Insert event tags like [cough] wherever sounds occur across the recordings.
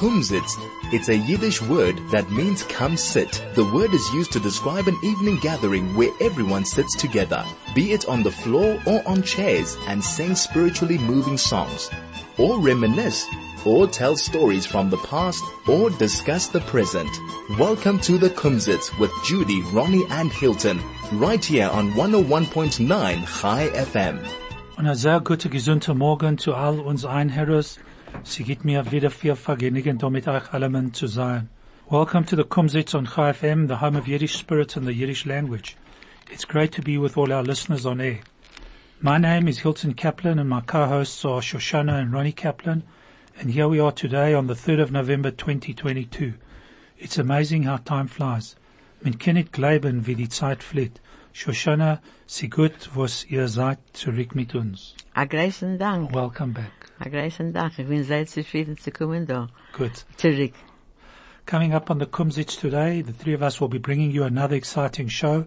Kumzits. It's a Yiddish word that means come sit. The word is used to describe an evening gathering where everyone sits together, be it on the floor or on chairs and sing spiritually moving songs, or reminisce, or tell stories from the past, or discuss the present. Welcome to the Kumzits with Judy, Ronnie and Hilton, right here on 101.9 Chai FM. Und ein sehr guter, gesunder Morgen zu all uns Einherres. Sie gibt mir wieder viel Vergnügen, da mit euch allen zu sein. Welcome to the Kumzits on Chai FM, the home of Yiddish spirit and the Yiddish language. It's great to be with all our listeners on air. My name is Hilton Kaplan and my co-hosts are Shoshana and Ronnie Kaplan. And here we are today on the 3rd of November 2022. It's amazing how time flies. Man kann nicht glauben, wie die Zeit fliegt. Shoshana, sie gut, was ihr seid zurück mit uns. A Dank. Welcome back. A. Ich bin sehr zufrieden zu kommen da. Good. Zurück. Coming up on the Kumzits today, the three of us will be bringing you another exciting show.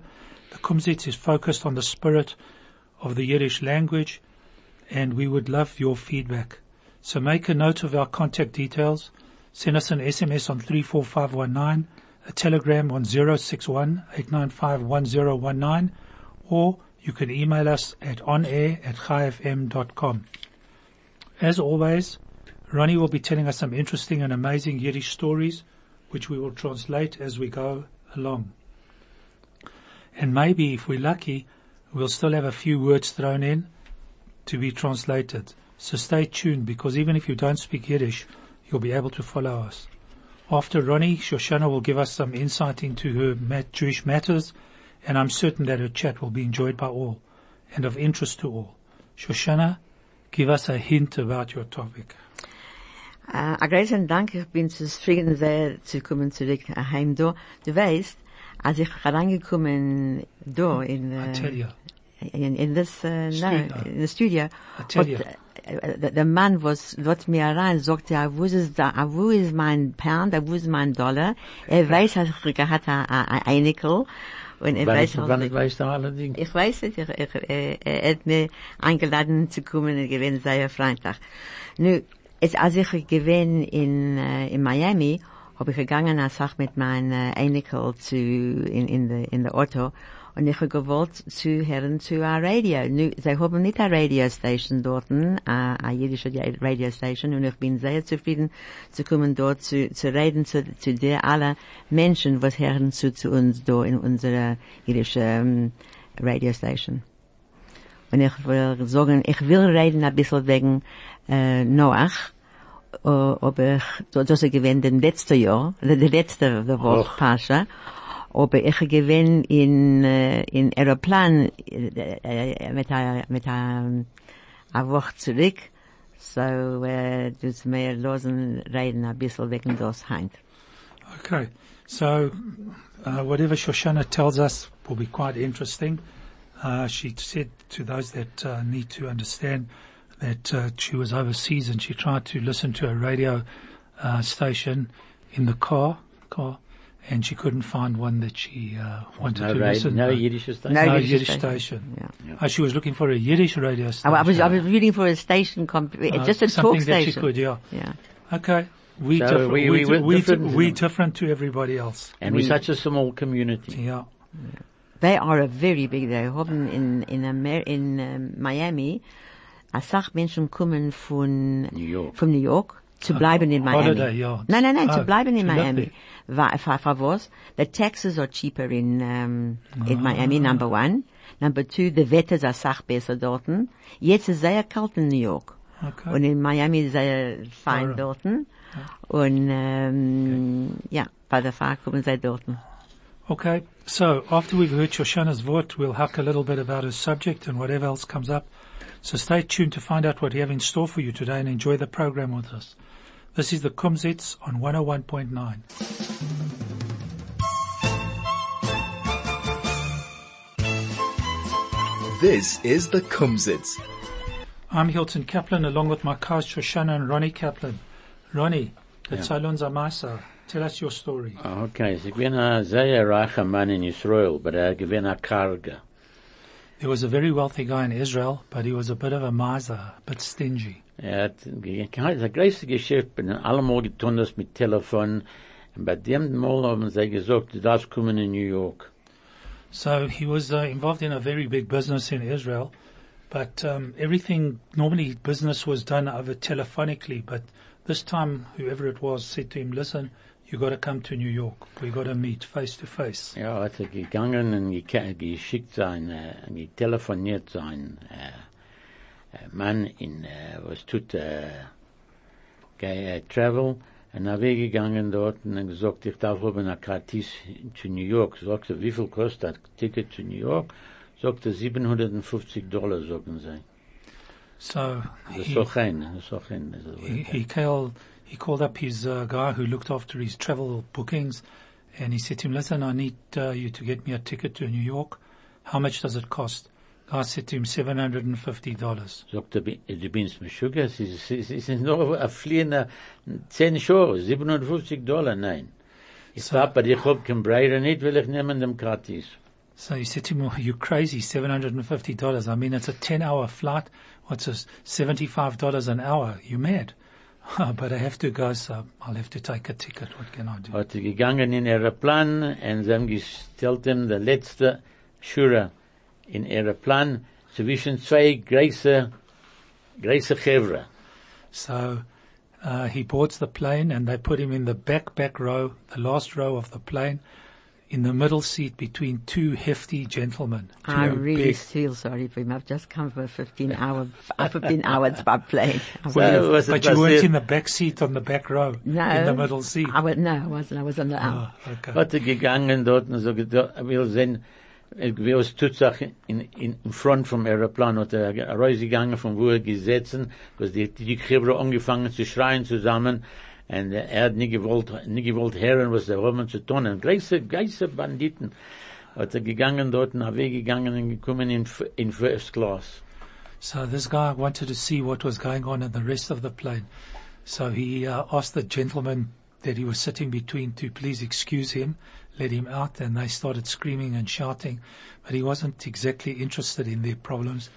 The Kumzits is focused on the spirit of the Yiddish language and we would love your feedback. So make a note of our contact details. Send us an SMS on 34519, a telegram on 061-895-1019, or you can email us at onair at chaifm.com. As always, Ronnie will be telling us some interesting and amazing Yiddish stories, which we will translate as we go along. And maybe, if we're lucky, we'll still have a few words thrown in to be translated. So stay tuned because even if you don't speak Yiddish, you'll be able to follow us. After Ronnie, Shoshana will give us some insight into her Jewish matters, and I'm certain that her chat will be enjoyed by all and of interest to all. Shoshana, give us a hint about your topic. Uh, a großen Dank. Ich bin zufrieden sehr zu kommen zurück heim da. Du weißt, als ich herangekommen da in, uh, in, in this, uh, no, in the studio, äh, der, Mann, was dort mir rein, sagte, ah, wo ist da, ah, wo ist mein Pound, ah, wo ist mein Dollar? Er weiß, dass ich gehabt habe, ein Einikel. Und Wann, weiß, wann ich weiß da allerdings. Ich weiß es, ich, ich, er, er hat mir eingeladen zu kommen und gewesen sehr freundlich. Nu, es, als ich gewesen in, äh, in Miami, habe ich gegangen als Sach mit meinem äh, Einikel zu, in, in der, in der Auto, und ich habe gewollt zu hören zu einem Radio. Nu, sie haben nicht eine Radio Station dort, äh, eine jüdische Radio Station, und ich bin sehr zufrieden zu kommen dort zu, zu reden zu, zu der alle Menschen, was hören zu, zu uns da in unserer jüdischen ähm, Radio Station. Und ich will sagen, ich will reden ein bisschen wegen äh, Noach, äh, aber ich, das ist gewesen den letzten Jahr, der letzte der Woche Och. Pascha, aber ich gewesen in äh, in Aeroplan mit mit Woche zurück, so äh, das mehr losen reden wegen das Heint. Okay. So, uh, whatever Shoshana tells us will be quite interesting. Uh, she said to those that uh, need to understand that uh, she was overseas and she tried to listen to a radio uh, station in the car, car, and she couldn't find one that she uh, wanted No, to radio, listen. no to. Yiddish station. No No Yiddish Yiddish station. station. Yeah. Oh, she was looking for a Yiddish radio station. I was I was reading for a station, comp- Uh, just a something talk that station. she could, yeah. Yeah. Okay. We, So differ- we- we, we were we, different. we different to everybody else. And we're such a small community. Yeah. They are a very big, they haben in, in, Amer in um, Miami, a Sach Menschen kommen von, New York. von New York, zu bleiben in Miami. Holiday, ja. Nein, nein, nein, Ah, zu bleiben in Miami. bleiben. Wa- Für, für was? The taxes are cheaper in, um, in Miami, number one. Number two, the Wetter ist Sach besser dort. Jetzt ist sehr kalt in New York. Okay. Und in Miami ist sehr fein Warm. dort. Und, ähm, ja, bei der Fahrt kommen sie dort. Okay, so after we've heard Shoshana's vote, we'll hack a little bit about her subject and whatever else comes up. So stay tuned to find out what we have in store for you today and enjoy the program with us. This is the Kumzits on 101.9. This is the Kumzits. I'm Hilton Kaplan along with my co Shoshana and Ronnie Kaplan. Ronnie, the Tzalon Zamasa, tell us your story. Okay, so ich bin ein sehr reicher Mann in Israel, but er gewinnt ein Karger. There was a very wealthy guy in Israel, but he was a bit of a miser, a bit stingy. Er hat das größte Geschäft, allemal getan das mit Telefon. Und bei dem Mal haben sie gesagt, du darfst kommen in New York. So he was uh, involved in a very big business in Israel, but um, everything normally business was done over telephonically. But this time, whoever it was said to him, "Listen, you got to come to New York. We got to meet face to face." Ja, hat er gegangen und geschickt sein, getelefoniert sein, äh, Mann in, äh, was tut, ge- äh, Travel, und er weggegangen dort und gesagt, ich darf haben ein Kartis zu New York. Sagt er, wie viel kostet das Ticket zu New York? Sagt er, 750 Dollar, sagen sie. So he, das ist doch ein. das ist he, he called he called up his uh, guy who looked after his travel bookings, and he said to him, "Listen, I need uh, you to get me a ticket to New York. How much does it cost?" Guy said to him, seven hundred and fifty dollars. Sagt er, bi- du bist mit Sugar, es ist, es ist nur ein fliehender 10 Schore, 750 Dollar, nein. Ich So- sag, aber ich hab kein Breiter nicht, will ich nehmen dem Kartis. So he said to him, well, "You're crazy, seven hundred and fifty dollars. I mean, it's a ten-hour flight. What's this? Seventy-five dollars an hour? You mad?" [laughs] but I have to go, so I'll have to take a ticket. What can I do? Hat gegangen in Aeroplan und sie haben gestellt ihm der letzte Schure in Aeroplan zwischen zwei große, große Chevre. So uh, he boards the plane, and they put him in the back back row, the last row of the plane, in the middle seat between two hefty gentlemen. I Two really big- feel sorry for him. I've just come for a 15 [laughs] hour, a 15 hours by plane. I So, was but you weren't in the back seat on the back row, no. in the middle seat. I was, no, I wasn't. I was on the Oh, okay. Hat gegangen dort und so gedacht, will sehen, er will es tut sich in, in, front Aeroplan, hat er rausgegangen von wo er die, die angefangen zu schreien zusammen, er hat nie gewollt, nie gewollt hören, was der Roman zu tun, gleiche Banditen, hat er gegangen dort, nach Weg gegangen und gekommen in, in First Class. So this guy wanted to see what was going on in the rest of the plane. So he uh, asked the gentleman that he was sitting between to please excuse him, let him out, and they started screaming and shouting. But he wasn't exactly interested in their problems.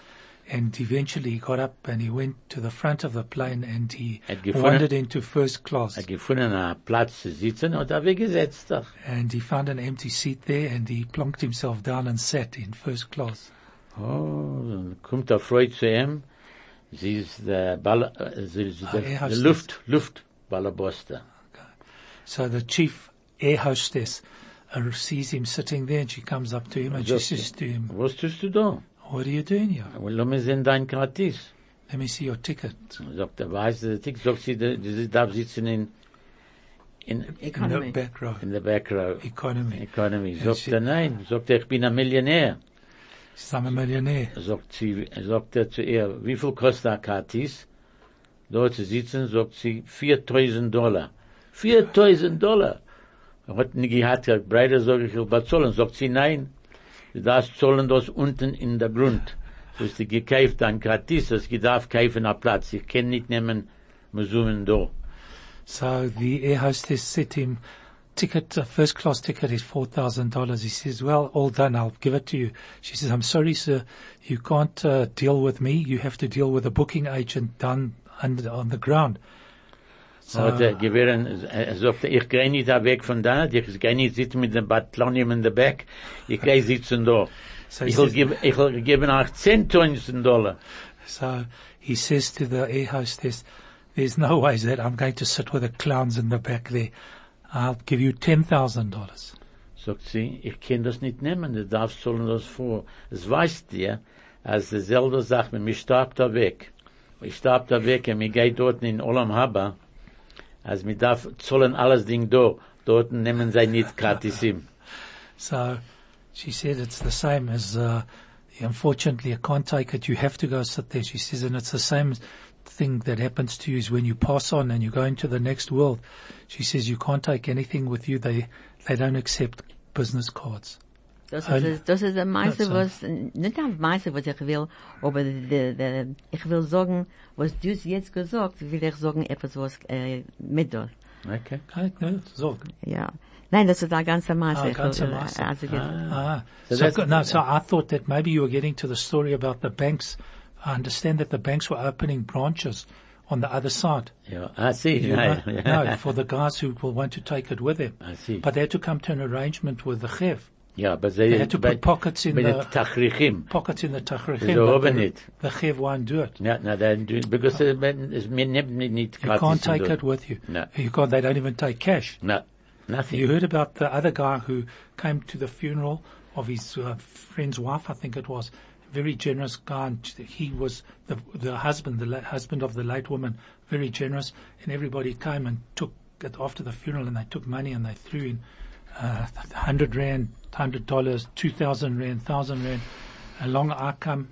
And eventually he got up and he went to the front of the plane and he gefunden- wandered into first class. Gefunden, einen Platz zu sitzen, doch. And he found an empty seat there and he plonked himself down and sat in first class. Oh, kommt er Freud zu ihm. Sie ist der Ball, äh, sie ist Ah, der, er der Luft, Luftballerbuster. So the chief air hostess uh, sees him sitting there and she comes up to him and she says to him, Was tust du da? what are you doing here? Well, lass mir sehen dein Gratis. Let me see your ticket. Sagt er, weiß der Tick, sagt sie, der- sie darf sitzen in, in, In the back row. in der Back Row. Economy. Economy. Ja, Sagt sie- er, nein. Sagt er, ich bin ein Millionär. She says, I'm a millionaire. Sagt sie, sagt er zu ihr, wie viel kostet ein Gratis? Dort zu sitzen, sagt sie, 4000 Dollar. 4000 Dollar. Hat nicht gehabt, er hat breiter, sag ich, ich bezahlen. Sagt sie, nein. Darfst zahlen das unten in der Grund. Du hast die gekauft an gratis, das ich darf kaufen am Platz. Ich kann nicht nehmen, Musumen da. So the air hostess said to him, ticket, uh, first class ticket is $4,000. He says, well, all done. I'll give it to you. She says, I'm sorry, sir. You can't uh, deal with me. You have to deal with a booking agent down under, on the ground. So, hat er gewähren, er sagte, ich gehe nicht da weg von da, ich gehe nicht sitzen mit dem Batlonium in der Back, ich gehe sitzen da. so he Ich will geben, ich will geben auch 10.000 Dollar. So he says to the air hostess, there's no way that I'm going to sit with the clowns in the back there. I'll give you $10,000. Sagt sie, ich kann das nicht nehmen, du darfst zahlen das vor. Es weißt dir, als derselbe sagt, mir starb da weg. Ich starb da weg, und mir geht dort in Olam Haba, darf zahlen alles Ding dort nehmen nicht. So she said it's the same as, uh, unfortunately I can't take it. You have to go sit there. She says, and it's the same thing that happens to you is when you pass on and you go into the next world. She says you can't take anything with you. They, they don't accept business cards. Das Ein- ist, das ist der Meister, so. was, nicht der Meister, was ich will, aber de, de, ich will sagen, was du jetzt gesagt, will ich sagen, etwas, was, äh, mit das. Okay. Kann ich nicht sagen. Ja. Nein, das ist der ganze Meister. Ah, Ich will, ganze äh, Also, Ah, So so, no, so I thought that maybe you were getting to the story about the banks I understand that the banks were opening branches on the other side. Yeah, I see. You no, know? [laughs] no, for the guys who will want to take it with them. I see. But they had to come to an arrangement with the Chev. Yeah, but they, They had to but, put pockets in the- Tachrichim. Pockets in the Tachrichim. They open it. the Chev won't do it. No, no, they do it because uh, it's me need You can't take it with you. No. You can't, they don't even take cash. No, nothing. You heard about the other guy who came to the funeral of his uh, friend's wife, I think it was. Very generous guy. And he was the, the husband, the la- husband of the late woman. Very generous. And everybody came and took it after the funeral and they took money and they threw in, uh, 100 rand, 100 dollars, 2000 rand, 1000 rand. Along I come,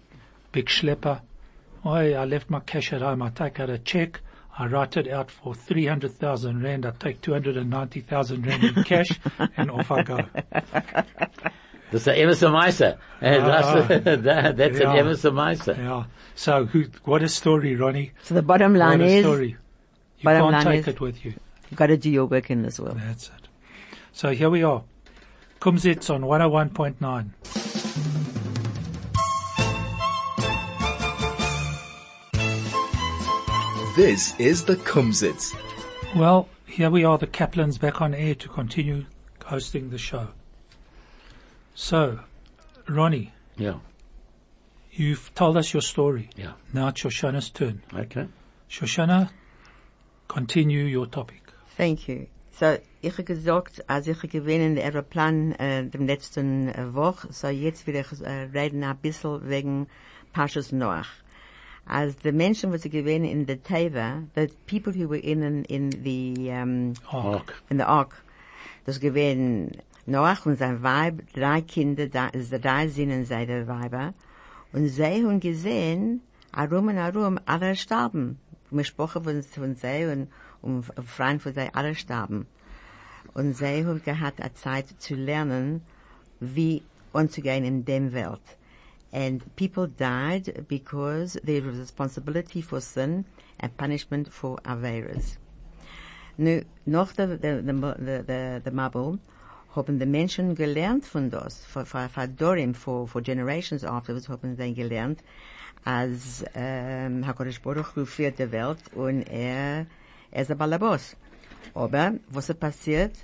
big schlepper. Oh, I left my cash at home. I take out a check. I write it out for 300,000 rand. I take 290,000 rand in cash [laughs] and off I go. That's an Emerson Meiser. [laughs] [laughs] That's an Yeah. Emerson Meiser. Yeah. So who, what a story, Ronnie. So the bottom line What a is, story. You bottom can't line take is- it with you. you've got to do your work in this world. That's it. So here we are. Kumzits on 101.9. This is the Kumzits. Well, here we are, the Kaplans back on air to continue hosting the show. So, Ronnie, Yeah, you've told us your story. yeah. Now it's Shoshana's turn. Okay. Shoshana, continue your topic. Thank you. So, ich habe gesagt, als ich gewinne in der Aeroplan äh, dem letzten äh, Woche, so jetzt will ich äh, reden ein bisschen wegen Pashas Noach. As the Menschen, was sie gewinnen in the Teva, the people who were in, in the, um, Ark. in the Ark, das gewesen Noach und sein Weib, drei Kinder, da- drei Sinnen seine Weiber, und sie haben gesehen, arum und arum, alle starben. Wir sprachen von, von sie und, und von sie, alle starben. Und gehabt, eine Zeit zu lernen, wie umzugehen in dem Welt. And people died because there was responsibility for sin and punishment for Averas. Nu, nach der, der, der, der, der, Mabel haben die Menschen gelernt von das, für, für, für Dorim, for, for generations afterwards haben sie gelernt, als ähm, HaKadosh Baruch Hu führt die Welt und er, der Balabos. Aber, was ist passiert?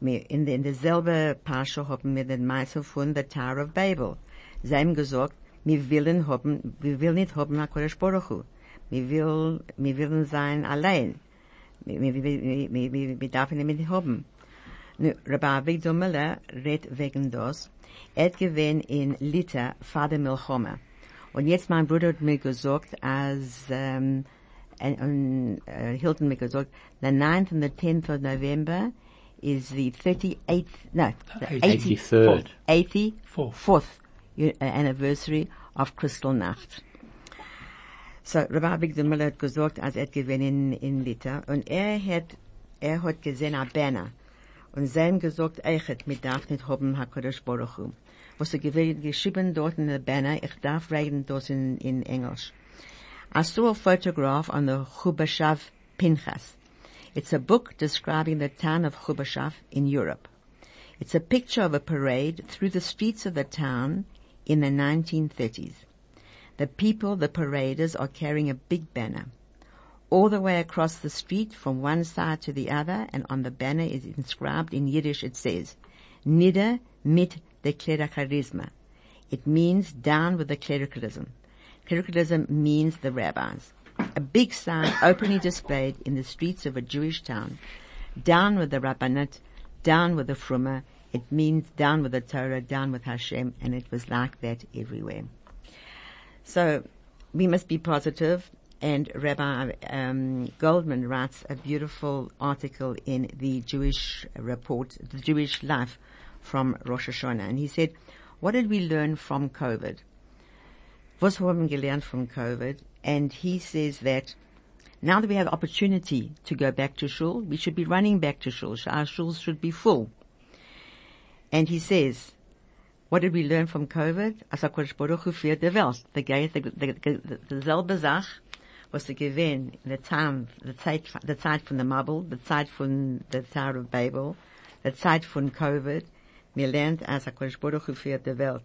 Wir, in, in derselbe Pascha haben wir den Meister von der Tower of Babel. Sie haben gesagt, wir wollen haben, wir wollen nicht haben HaKadosh Baruch Hu. Wir will, wir wollen sein allein. Wir, wir, wir, wir, wir, wir dürfen nicht haben. Nu, Rabbi Victor Miller redt wegen das. Er hat gewähnt in Lita, Vater Milchome. Und jetzt mein Bruder hat mir gesagt, als, ähm, und äh, Hilton mir gesagt, the 9th and the 10th of November is the 38th, no, the 83rd. 84th, Fourth. 84th uh, anniversary of Crystal Nacht. So, Rabbi Victor Miller hat gesagt, als er gewinnt in, in Lita, und er hat, er hat gesehen a Banner. Und haben gesagt, eichet, mit darf nicht haben HaKadosh Baruch Hu. Was er gewinnt, geschrieben dort in der Banner, ich darf reden dort in, in Englisch. I saw a photograph on the Chubashav Pinchas. It's a book describing the town of Chubashav in Europe. It's a picture of a parade through the streets of the town in the 1930s. The people, the paraders, are carrying a big banner. All the way across the street from one side to the other and on the banner is inscribed in Yiddish it says, Nieder mit der Klerikarisma. It means down with the clericalism. Clericalism means the rabbis. A big sign openly displayed in the streets of a Jewish town. Down with the rabbinate, down with the frumma. It means down with the Torah, down with Hashem, and it was like that everywhere. So we must be positive, and Rabbi um, Goldman writes a beautiful article in the Jewish report, the Jewish life from Rosh Hashanah, and he said, "What did we learn from COVID? Was wir gelernt from COVID?" And he says that now that we have opportunity to go back to shul, we should be running back to shul. Our shuls should be full. And he says, what did we learn from COVID? As HaKadosh Baruch Hu Welt. The geht, the, the, the, Sach, was sie gewähnt, the time, the Zeit, the Zeit from the Mabel, the Zeit from the Tower of Babel, the Zeit from COVID. Wir lernt, as HaKadosh Baruch Hu führt die Welt.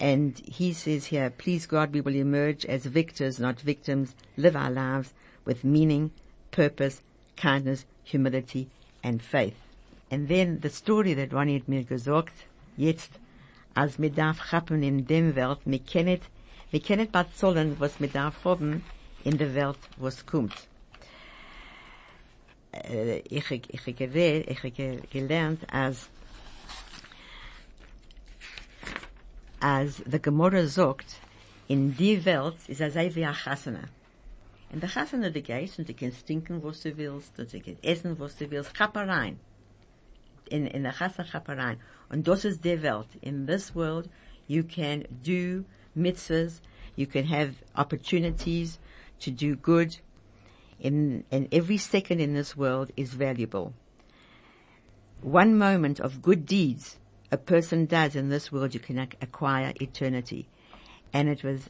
And he says here, please God, we will emerge as victors, not victims, live our lives with meaning, purpose, kindness, humility, and faith. And then the story that Ronnie hat mir gesagt, jetzt, als mir darf in dem Welt, mir kennet, mir kennet bazollen, was mir darf haben in der Welt, was kommt. Ich, ich, ich, ich, ge- gelernt, als as the Gemara sagt, in die Welt ist er sei wie. In der Chasana du gehst und du kannst stinken, was du willst, und du kannst essen, was du willst, chaparein. In, in der Chasana chappa rein. Und das ist die Welt. In this world, you can do mitzvahs, you can have opportunities to do good, in, and every second in this world is valuable one moment of good deeds a person does in this world, you can ac- acquire eternity. And it was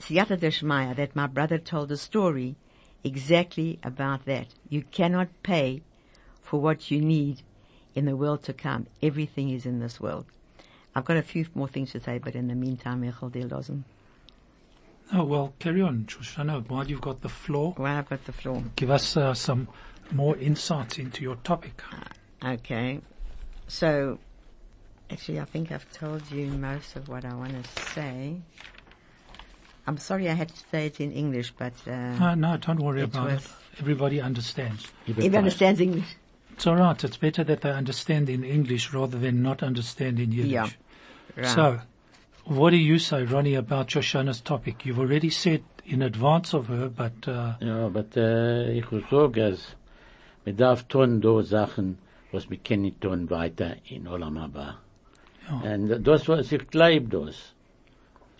Siyata Deshmaya that my brother told a story exactly about that. You cannot pay for what you need in the world to come. Everything is in this world. I've got a few more things to say, but in the meantime, Echel Dildozen. Oh, well, carry on, Shoshana. While you've got the floor, Well, I've got the floor. give us uh, some more insights into your topic. Okay. So, actually, I think I've told you most of what I want to say. I'm sorry I had to say it in English, but uh, No, no, don't worry about it. Everybody understands. Everybody understands English. It's all right. It's better that they understand in English rather than not understand in Yiddish. Yeah. Right. So, what do you say, Ronnie, about Shoshana's topic? You've already said in advance of her, but uh, Ja, aber äh, ich will sagen, als man darf tun da Sachen, was wir können tun weiter in Olam Haba. Ja. Und das, was ich glaube, das.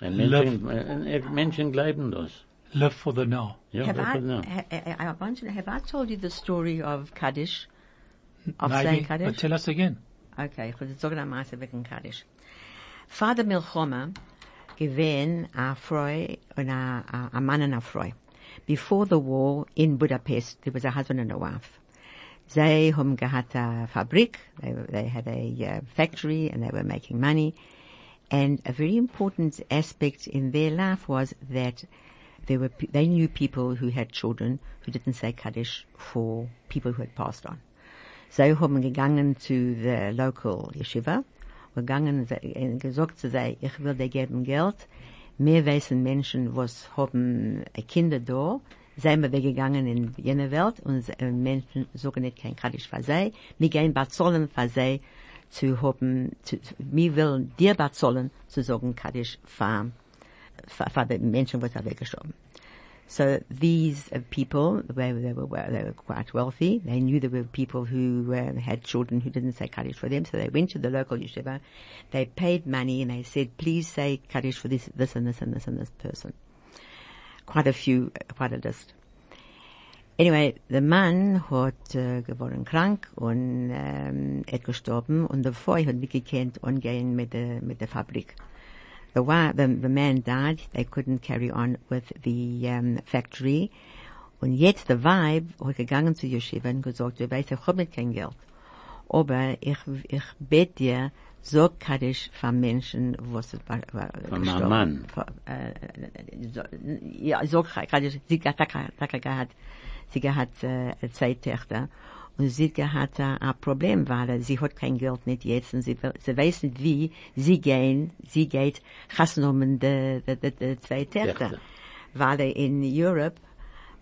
Und Menschen, äh, Menschen glauben das. live for the now. Ja, have I, ist noch. ha, I, I want to have I told you the story of Kaddish? Of Maybe, saying but tell us again. Okay, ich würde sagen, am meisten wegen Kaddish. Vater Milchoma gewesen uh, uh, uh, a Freu und a, a, a Mann und a Freu. Before the war in Budapest, there was a husband and a wife. They haben Fabrik, they, they had a uh, factory and they were making money. And a very important aspect in their life was that there were, they knew people who had children who didn't say Kaddish for people who had passed on. Sie haben gegangen zu der local yeshiva, gegangen und gesagt zu sei, ich will dir geben Geld. Mehr weißen Menschen, was haben Kinder da, sind wir weggegangen in jene Welt und äh, Menschen sagen nicht kein Kaddisch für sie. Wir gehen bezahlen für sie zu haben, zu, wir wollen dir bezahlen zu sagen Kaddisch für, für, für die Menschen, was er weggestorben. So these uh, people, they, they were they were quite wealthy. They knew there were people who uh, had children who didn't say Kaddish for them. So they went to the local yeshiva. They paid money and they said, "Please say Kaddish for this, this, and this, and this, and this person." Quite a few, quite a list. Anyway, der Mann hat äh, geworden krank und ähm, er gestorben und der Frau hat nicht gekannt umgehen mit der mit der Fabrik. The, the the man died. They couldn't carry on with the um, factory. Und jetzt der Weib hat gegangen zu Yeshiva und gesagt, du weißt, ich habe kein Geld. Aber ich, ich bete dir, sag Kaddish von Menschen, was es war, war Von Mann. Äh, so, ja, sag Kaddish, sie hat, gehabt, sie hat äh, zwei Töchter. Und sie hat äh, ein Problem, weil sie hat kein Geld nicht jetzt und sie, sie weiß nicht wie, sie gehen, sie geht, chassen um die, die, die, die zwei Töchter. Weil in Europe,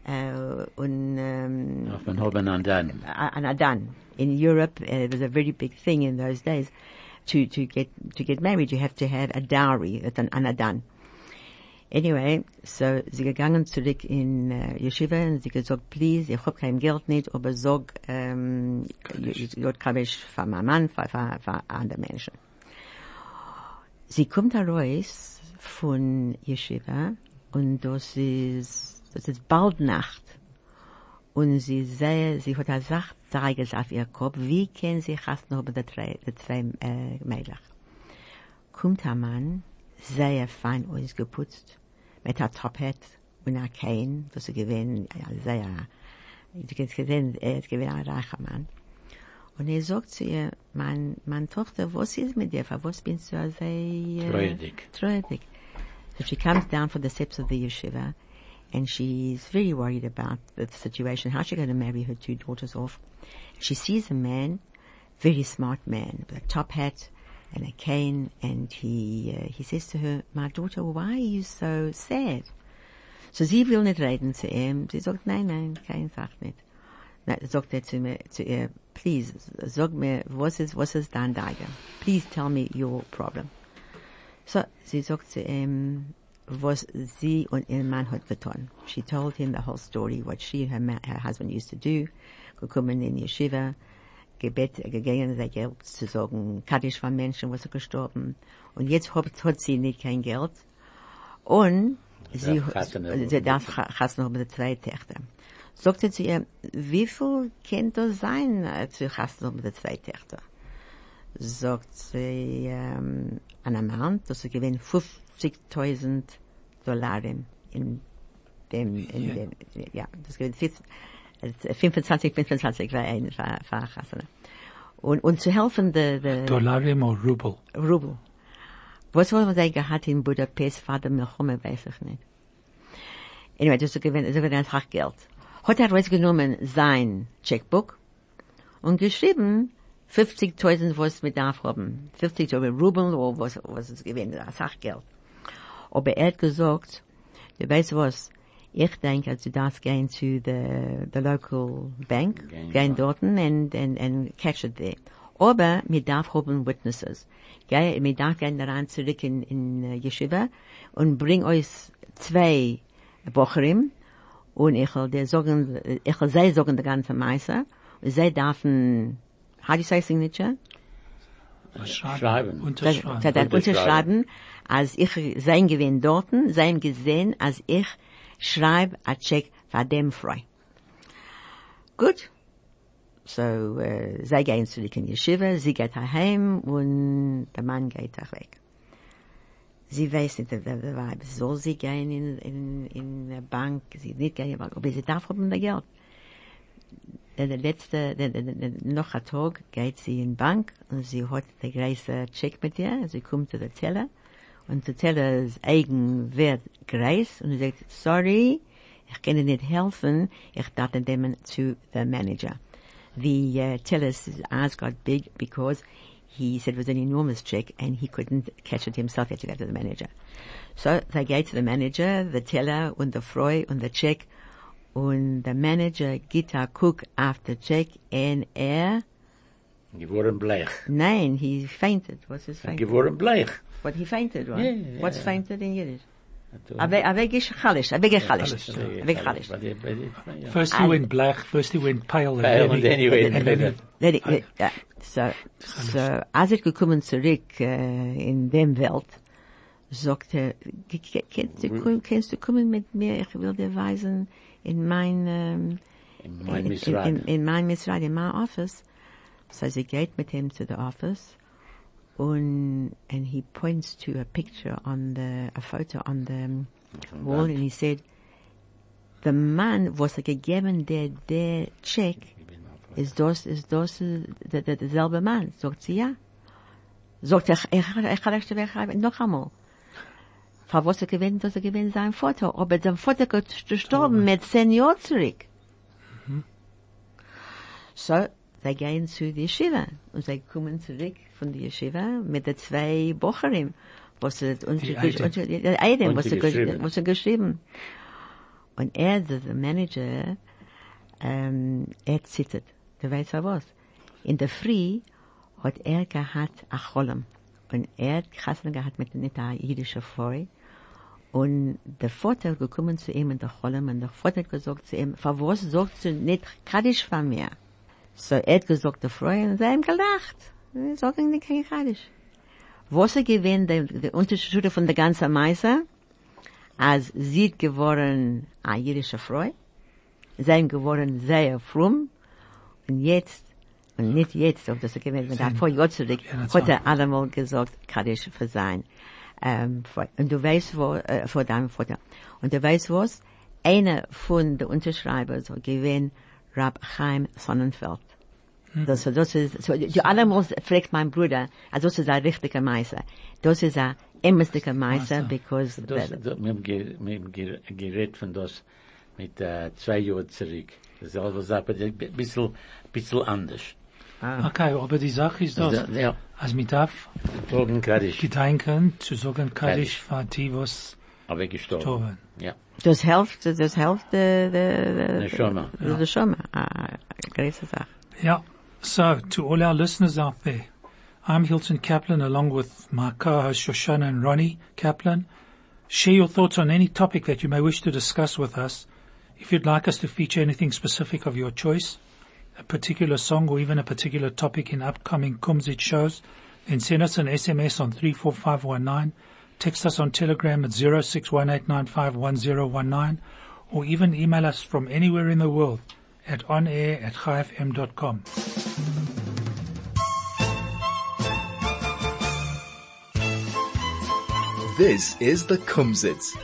äh, und, ähm, Auf man haben an dann. and are done. In Europe, uh, it was a very big thing in those days. To, to get, to get married, you have to have a dowry, an anadan. Anyway, so sie gegangen zurück in uh, Yeshiva und sie gesagt, please, ich hab kein Geld nicht, aber sag, ähm, Jod Kabesh für meinen Mann, für, für, für andere Menschen. Sie kommt heraus von Yeshiva und das ist, das ist bald Nacht. Und sie sei, sie hat gesagt, zeige es auf ihr Kopf, wie können sie hassen haben die drei, die zwei äh, Mädchen. Kommt ein Mann, sehr fein ausgeputzt, mit einer Top-Hat und einer Cane, das sie gewinnt, ja, sehr, du kannst gesehen, er ist gewinnt ein reicher Mann. Und er sagt zu ihr, mein, meine Tochter, was ist mit dir? Für was bist du so äh, Treudig. treudig? So she comes down from the steps of the yeshiva and she's very worried about the situation. How's she going to marry her two daughters off? She sees a man, very smart man, with a top hat and a cane, and he uh, he says to her, "My daughter, why are you so sad?" So sie will nicht reden zu ihm. Sie sagt, nein, nein, kein Sach nicht. Na, sagt er zu mir, zu ihr, please, sag mir, was ist, was ist dein Dage? Please tell me your problem. So, sie sagt zu ihm, was sie und ihr Mann hat getan. She told him the whole story, what she and her, ma- her husband used to do, gekommen in Yeshiva, Gebet, gegangen, sein Geld zu sagen, Kaddisch von Menschen, was er gestorben. Und jetzt hat, hat sie nicht kein Geld. Und sie, sie darf Chassen haben mit zwei Töchter. Sagt er zu ihr, wie viel kann das sein, zu Chassen haben mit zwei Töchter? Sagt sie, ähm, an Amount, dass sie gewinnt 50.000 Dollar in dem, in dem, ja, das gewinnt 50, äh, 25, 25 war ein, war, war Chassene. Und, und zu helfen, der, der, Dollarim or Rubel? Rubel. Was haben sie gehabt in Budapest, Vater Milchome, weiß ich nicht. Anyway, das ist gewinnt, ist gewinnt einfach Geld. Hat er rausgenommen sein Checkbook und geschrieben, 50.000, was wir darf haben. 50.000 Rubel, oder was, was ist gewinnt, das Sachgeld. Aber er hat gesagt, du weißt was, ich denke, du darfst gehen zu the, the local bank, Gehen, dort and, and, and catch it there. Aber wir darf haben Witnesses. Gell, wir darf gehen daran zurück in, in äh, Yeshiva und bring euch zwei Bocherim und ich will dir sagen, äh, ich will sie sagen die ganze Meise und sie dürfen, how do you say signature? Schreiben. Unterschreiben. Unterschreiben. unterschreiben, als ich sein gewinn dorten, sein gesehen, als ich schreibe a Check für dem frei. Gut. So, äh, sie gehen zurück in Yeshiva, sie geht heim und der Mann geht auch weg. Sie weiß nicht, der, der, der Weib, soll sie gehen in, in, in eine Bank, sie nicht gehen in eine Bank, aber sie darf haben das Geld. Der, der letzte, der, der, der, noch ein Tag geht sie in die Bank und sie hat den großen Check mit ihr, sie kommt zu der Teller und der Tellers eigen wird groß und sie sagt, sorry, ich kann Ihnen nicht helfen, ich darf nehmen zu the manager. The uh, teller's eyes got big because he said it was an enormous check and he couldn't catch it himself. He had to go to the manager. So they go to the manager, the teller und the Freu und the check und der Manager gibt a cook after check and er, Geworden bleich. nein, he fainted. What's his fainted? Geworden bleich. But he fainted, right? Yeah, yeah, What's yeah. fainted in Yiddish? Chalish, chalish. Chalish. But it- yeah. First he And- went black, first he went pale, and Pale, then and then he went then so, so, als zurück äh, in dem Welt, sagt er, "K- k- kennst du, kommen- kennst du kommen mit mir, ich will dir weisen in mein, ähm, In mein in, Misrad. in, in mein Misrad, in my office. So sie geht mit ihm to the office und, and he points to a picture on the, a photo on the wall and he said, the man was er gegeben der, der check, ist das, ist das äh, der, der, derselbe Mann? Sagt sie ja. Sagt er, ich, ich kann echt wegschreiben, noch einmal. Für was er gewinnt, dass er gewinnt sein Vater. Aber sein Vater gestorben mit zehn Jahren zurück. So, sie gehen zu der Yeshiva. Und sie kommen zurück von der Yeshiva mit den zwei Bocherim. Was er, unter, Eidem. was gesch- was er geschrieben. Und er, der, Manager, ähm, er zittert. Du weißt ja was? In der Früh hat er gehabt a Cholem. Und er hat Chassel gehabt mit einer jüdischen Frau. Und der Vater gekommen zu ihm in der Cholem und der Vater hat gesagt zu ihm, für was sagst du nicht Kaddisch von mir? So er hat gesagt, der Frau, und sie haben gelacht. Sie sagen nicht kein Kaddisch. Was er gewinnt, der, der Unterschied von der ganzen Meister, als sie geworden a jüdische Frau, sie haben geworden sehr fromm, und jetzt, und nicht jetzt, ob das er gewinnt, mit ein paar Jahren zurück, hat er allemal gesagt, Kaddisch für sein. Ähm, vor- und du weißt, wo, äh, vor deinem Vater. Und du weißt was? Einer von den Unterschreibern so gewinnt Rab Chaim Sonnenfeld. Das, das ist, so, die allemal fragt mein Bruder, also das ist ein richtiger Meister. Das ist ein emmerstiger Meister, because, Das, the- das, wir haben geredet von das mit äh, zwei Jahren zurück. Dasselbe Sache, aber ein bisschen, bisschen anders. Okay, aber die Sache ist das, Ja, ja. als mit darf Kaddish, gedenken zu sagen Kaddish die, was aber gestorben. gestorben. Ja. das hilft, das hilft, the, the, Ne Schoma. the, the Schoma. Ah. Yeah. So, to all our listeners out there, I'm Hilton Kaplan along with my co-host Shoshana and Ronnie Kaplan. Share your thoughts on any topic that you may wish to discuss with us. If you'd like us to feature anything specific of your choice, a particular song or even a particular topic in upcoming Kumzit shows, then send us an SMS on 34519, text us on Telegram at 0618951019, or even email us from anywhere in the world at onair at chaifm.com. This is the Kumzits.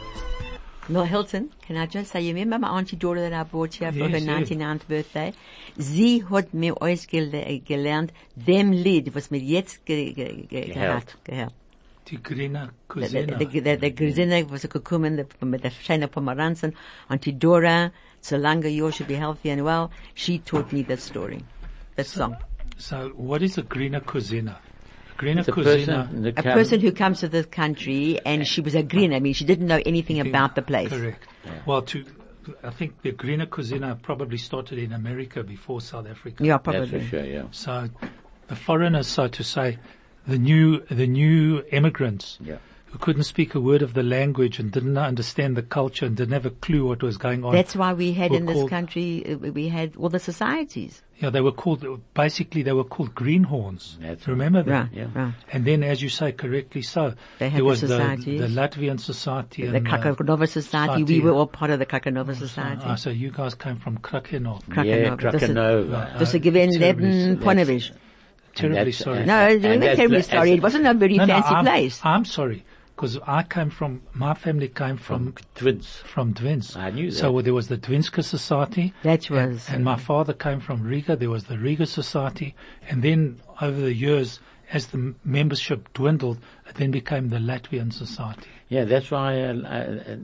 No, Hilton, can I just say, you remember my auntie daughter that I brought here for Yes, her yes. 99th birthday? Sie hat mir ausgelernt, gelernt, dem Lied, was mir jetzt ge, ge, ge, gehört, gehört. Die grüne Der, Cousine. der, der, der Grisine, was er gekommen, der, mit der schönen Pomeranzen, Auntie Dora, so lange you should be healthy and well, she taught me that story, that song. So what is a grüne Cousine? A grüne The person, A person who comes to this country and she was a green, I mean, she didn't know anything about the place. Correct. Well, to, I think the grüne Cousine probably started in America before South Africa. Yeah, probably. That's for probably. sure, yeah. So the foreigners, so to say, the new, the new immigrants Yeah. who couldn't speak a word of the language and didn't understand the culture and didn't have a clue what was going on. That's why we had were in this country, uh, we had all the societies. Yeah, they were called, basically they were called greenhorns. That's Remember that? Right, Yeah. right. And then, as you say correctly so, They had there the was the, societies. the Latvian society The and uh, Krakanova Society, Society, we were all part of the Krakanova Society. Ah, so you guys came from Krakenov. Yeah, Krakanova. Das ist- Krakanova. Das ist gewesen terribly neben sorry. Ponevezh. Terribly that's- sorry. No, And we were that's terribly sorry. It wasn't a very No, no, fancy I'm, place. I'm sorry, because I came from, my family came from, Twins. from Dwins. I knew that. So that. there was the Dwinska Society. That was, And my father came from Riga. There was the Riga Society. And then over the years, as the membership dwindled, it then became the Latvian Society. Yeah, that's why, uh, uh, uh,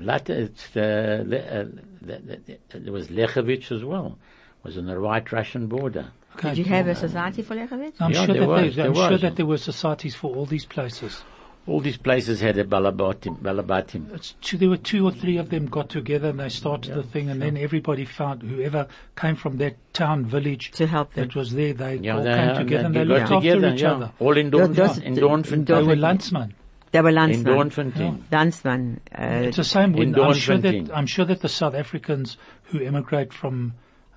Lat- it's, uh, Le- uh, the, the, the, there was Lechovich as well. Was on the white Russian border. Okay. did you have a society for Lechovich? I'm Yeah, sure there that was, there, I'm there sure that there were societies for all these places. All these places had a balabatim, balabatim. It's two, there were two or three of them got together and they started the thing and then everybody found whoever came from that town village To help them. that was there, they Yeah, all they, came together and they they got looked after together, each yeah. other. All in Dorn, those- in in They were Landsman. They were In Landsman. Doornfontein. Landsman. Uh, It's the same In with, I'm sure that, I'm sure that the South Africans who emigrate from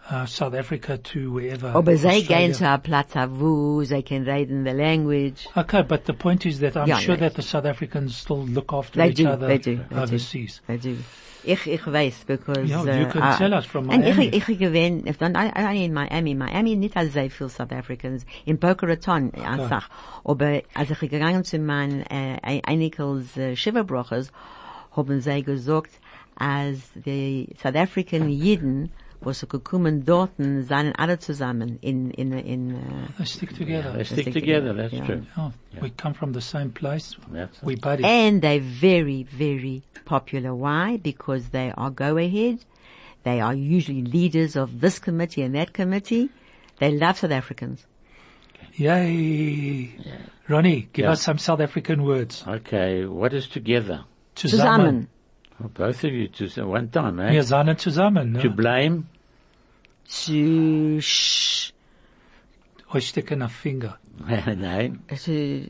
uh, South Africa to wherever. sie Australia- gehen zu einem Platz, wo sie können reden the language. Okay, but the point is that I'm Yeah, sure yeah. that the South Africans still look after They each do, other they do, they do. overseas. They do. Ich, ich weiß, because, Yeah, uh, you can uh, tell us from and Miami. ich, ich gewinn, if I, I in Miami, Miami nicht als sehr viel South Africans, in Boca Raton, okay. Sach. Aber als ich gegangen zu meinen, äh, ein- einigels, äh, Shiverbrochers, haben sie gesagt, als die South African [laughs] Jiden, wo sie gekommen dorten, seien alle zusammen in, in, in, uh, They stick together. They stick stick together, together, that's yeah. true. Oh, We come from the same place. That's We buddies. And they're very, very popular. Why? Because they are go ahead. They are usually leaders of this committee and that committee. They love South Africans. Yay. Ronnie, give Yeah. us some South African words. Okay, what is together? Zusammen. Oh, both of you to one time, eh? Wir sind zusammen. To blame, Zu, sch, Euch stecken a finger. nein, zu, äh,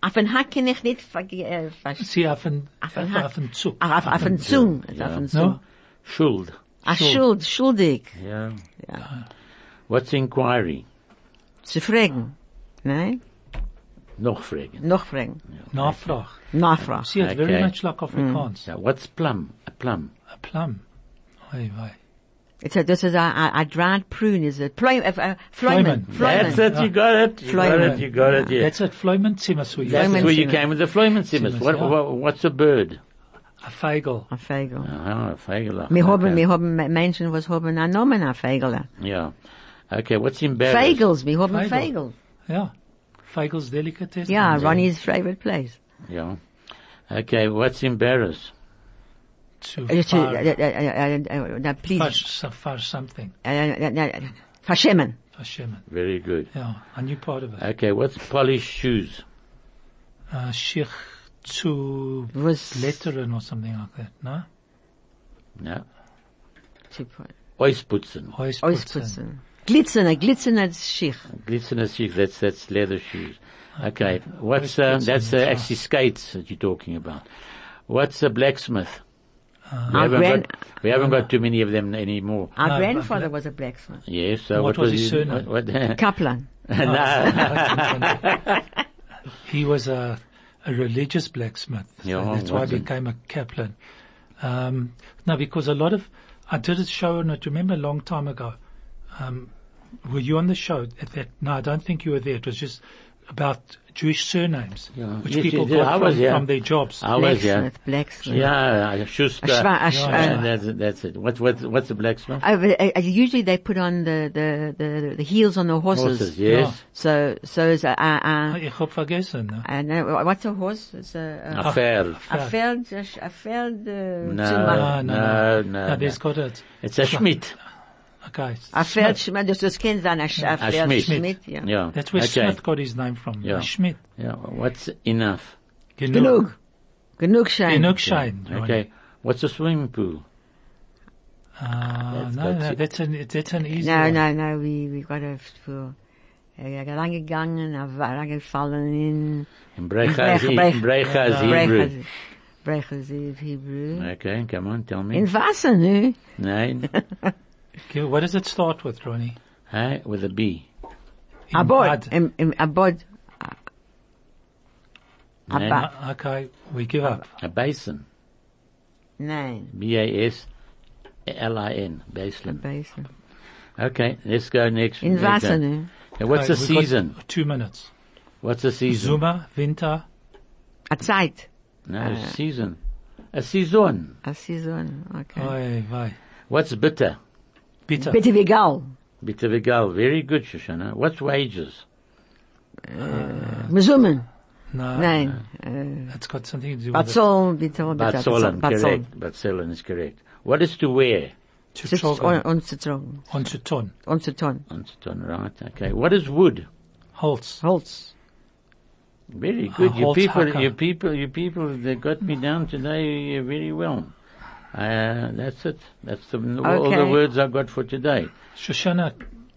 auf den Hack kann ich nicht verge- äh, uh, ver- Sie auf den, auf den auf Hack. auf den Zug. Ach, auf, auf den Zung. Ja. Auf den Zung. No? Schuld, ah, Ach, schuld, schuldig. yeah. Ja. What's inquiry? Zu fragen. Nein? Noch fragen. Noch fragen. Nachfrage. Nachfragen. See, it's very Okay. much like Afrikaans. Mm. Yeah, what's plum? A plum. A plum. Oi, oi. It's a, this is a, a, a dried prune, is it? Ploy, uh, uh, Floyman. Floyman. That's it, you got it, you got it, you got it, yeah. That's it, Floyman Zimmer, so you That's Floyman where you came with the Floyman Simmers. Simmers, What, yeah. what, what's a bird? A Fagel. a Fegel. Aha, Feigler. Wir haben, okay. wir haben Menschen, was haben einen Namen, a Fegel. Yeah. Okay, what's embarrassed? Fegels, wir haben Fegel. Fegel. Yeah. Feigl's delicatessen. Yeah, Ronnie's favorite place. Yeah. Okay, what's in embarrassed? To Uh, to- uh, far, uh, uh, uh, uh, now please, far, far something. uh, uh, uh, uh, verschämen. Very good. Yeah. A new part of it. Okay, what's polished shoes? Uh, Sheikh to Was, letteren or something like that. No? No. to put, Oisputzen. Oisputzen. ausputzen. Glitzerner, glitzerner Schicht. Glistener shoes, that's, that's leather shoes. Okay, what's, uh, that's uh, actually skates that you're talking about. What's a blacksmith? We, Our haven't gran- got, we haven't got too many of them anymore. Our No, grandfather was a blacksmith. Yes, so What what, was his he- surname? What, what, [laughs] [laughs] Kaplan. no. [laughs] He was a, a religious blacksmith. So Yeah, that's why I what's it? became a Kaplan. Um, no, because a lot of, I did a show on it, remember a long time ago. Um, were you on the show at that? No, I don't think you were there. It was just about Jewish surnames, Yeah. which Yes, people yes, got was from, here. from their jobs. I was, yeah. Blacksmith, blacksmith. Yeah, Schuster. A schwa- a sch- Yeah, uh, that's, it, that's it. What, what, what's a blacksmith? Uh, but, uh, uh, usually they put on the, the, the, the heels on the horses. Horses, yes. So, so it's a, uh, uh, Ich hab vergessen. Ne? I know, what's a horse? It's a, A fair. a, a Feld, a Feld, uh, No, zu machen. No, no, No, no. no, no there's no. got it. It's a Schmidt. Okay. A Feld, Schmidt, das, das kennt sein, a, Sch- a A Feld Schmidt. Schmidt, ja. Yeah. That's where okay. Smith got his name from. Yeah. Schmidt. Yeah. What's enough? Genug. Genug Schein. Genug Schein. Ronnie. Okay. What's a swimming pool? Uh, That's- no, that's no, that's an, that's an easy No, one. no, no, we, we got a, für, er ist reingegangen, er war reingefallen in, In Brecha, Brech- in Brech- Brecha Ja. Hebrew. Brecher sie Hebrew. Okay, come on, tell me. In Wasser, ne? Nine. [laughs] Okay, what does it start with, Ronnie? Hey, with a B. In Abod, Bad. im, im Abod. Abba. Uh, okay, we give up. A basin. Nein. B-A-S-L-I-N. Basin. basin. Okay, let's go next. In next Wasser, one. Okay, what's the season? Two minutes. What's the season? Zuma, Winter, A Zeit. No, season. A season. A Saison. Okay. Oi, vai. What's bitter? Bitter. Bitte wie Gall. Bitter Vigal. Very good, Shoshana. What's wages? Mesummen. No, Nein. Äh, it's got something to do with it. Batzol, bitte, bitte. Correct. Batsolan is correct. What is to wear? To Zu- trocken, Und zu tragen. on to ton. Und zu tun. On stone, right. Okay. What is wood? Holz. Holz. Very good. You people, hacker. you people, you people, they got me down today uh, very well. Uh, that's it. That's the, all the words I got for today. Shoshana,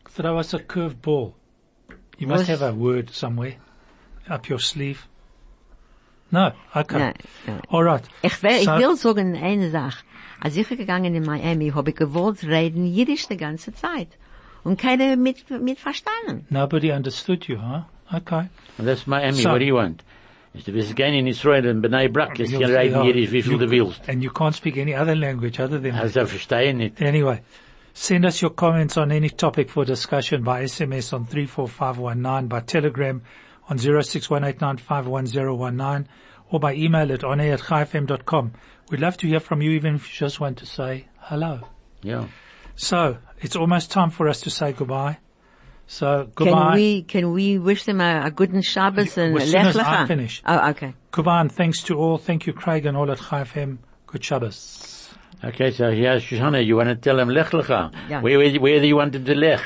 throw us a curved ball. You must Was- have a word somewhere. Up your sleeve. No, okay. Nein, nein. Alright. Ich will, ich So- will sagen eine Sache. Als ich gegangen in Miami, habe ich gewollt reden Jiddisch die ganze Zeit. Und keiner mit, mit verstanden. Nobody understood you, huh? Okay. Well, that's Miami. So- what do you want? Ist du bist gehen in Israel und Bnei Brak, jetzt You- reden Jiddisch, wie viel du willst. And you can't speak any other language other than Also verstehen nicht. Anyway, send us your comments on any topic for discussion by SMS on 34519, by telegram on 0618951019, or by email at onair at chaifm.com. We'd love to hear from you even if you just want to say hello. Yeah. So, it's almost time for us to say goodbye. So, Can we, can we wish them a, a good Shabbos and As soon as Lech I Lecha? finish. Oh, okay. Goodbye and thanks to all. Thank you, Craig and all at Chai FM. Good Shabbos. Okay, so here's Shoshana. You want to tell him Lech Lecha? Yeah. Where, where, where do you want him to Lech?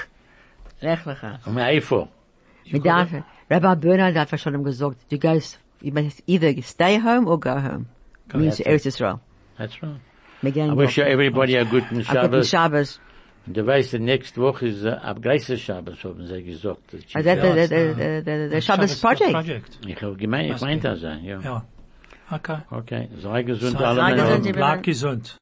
Lech Lecha. Eifel. Mit dafür. Rabbi Bernard hat schon ihm gesagt, you guys, you must either stay home or go home. Means to Eretz Israel. That's right. Wir I wish everybody a good A guten Shabbos. Und du weißt, die nächste Woche ist der ab Geister Schabbos, haben sie gesagt. Das ist der Schabbos Project. Ich habe gemeint, ich meinte das, ja. Ja. Okay. Okay. Sei gesund, alle Menschen. Bleib gesund.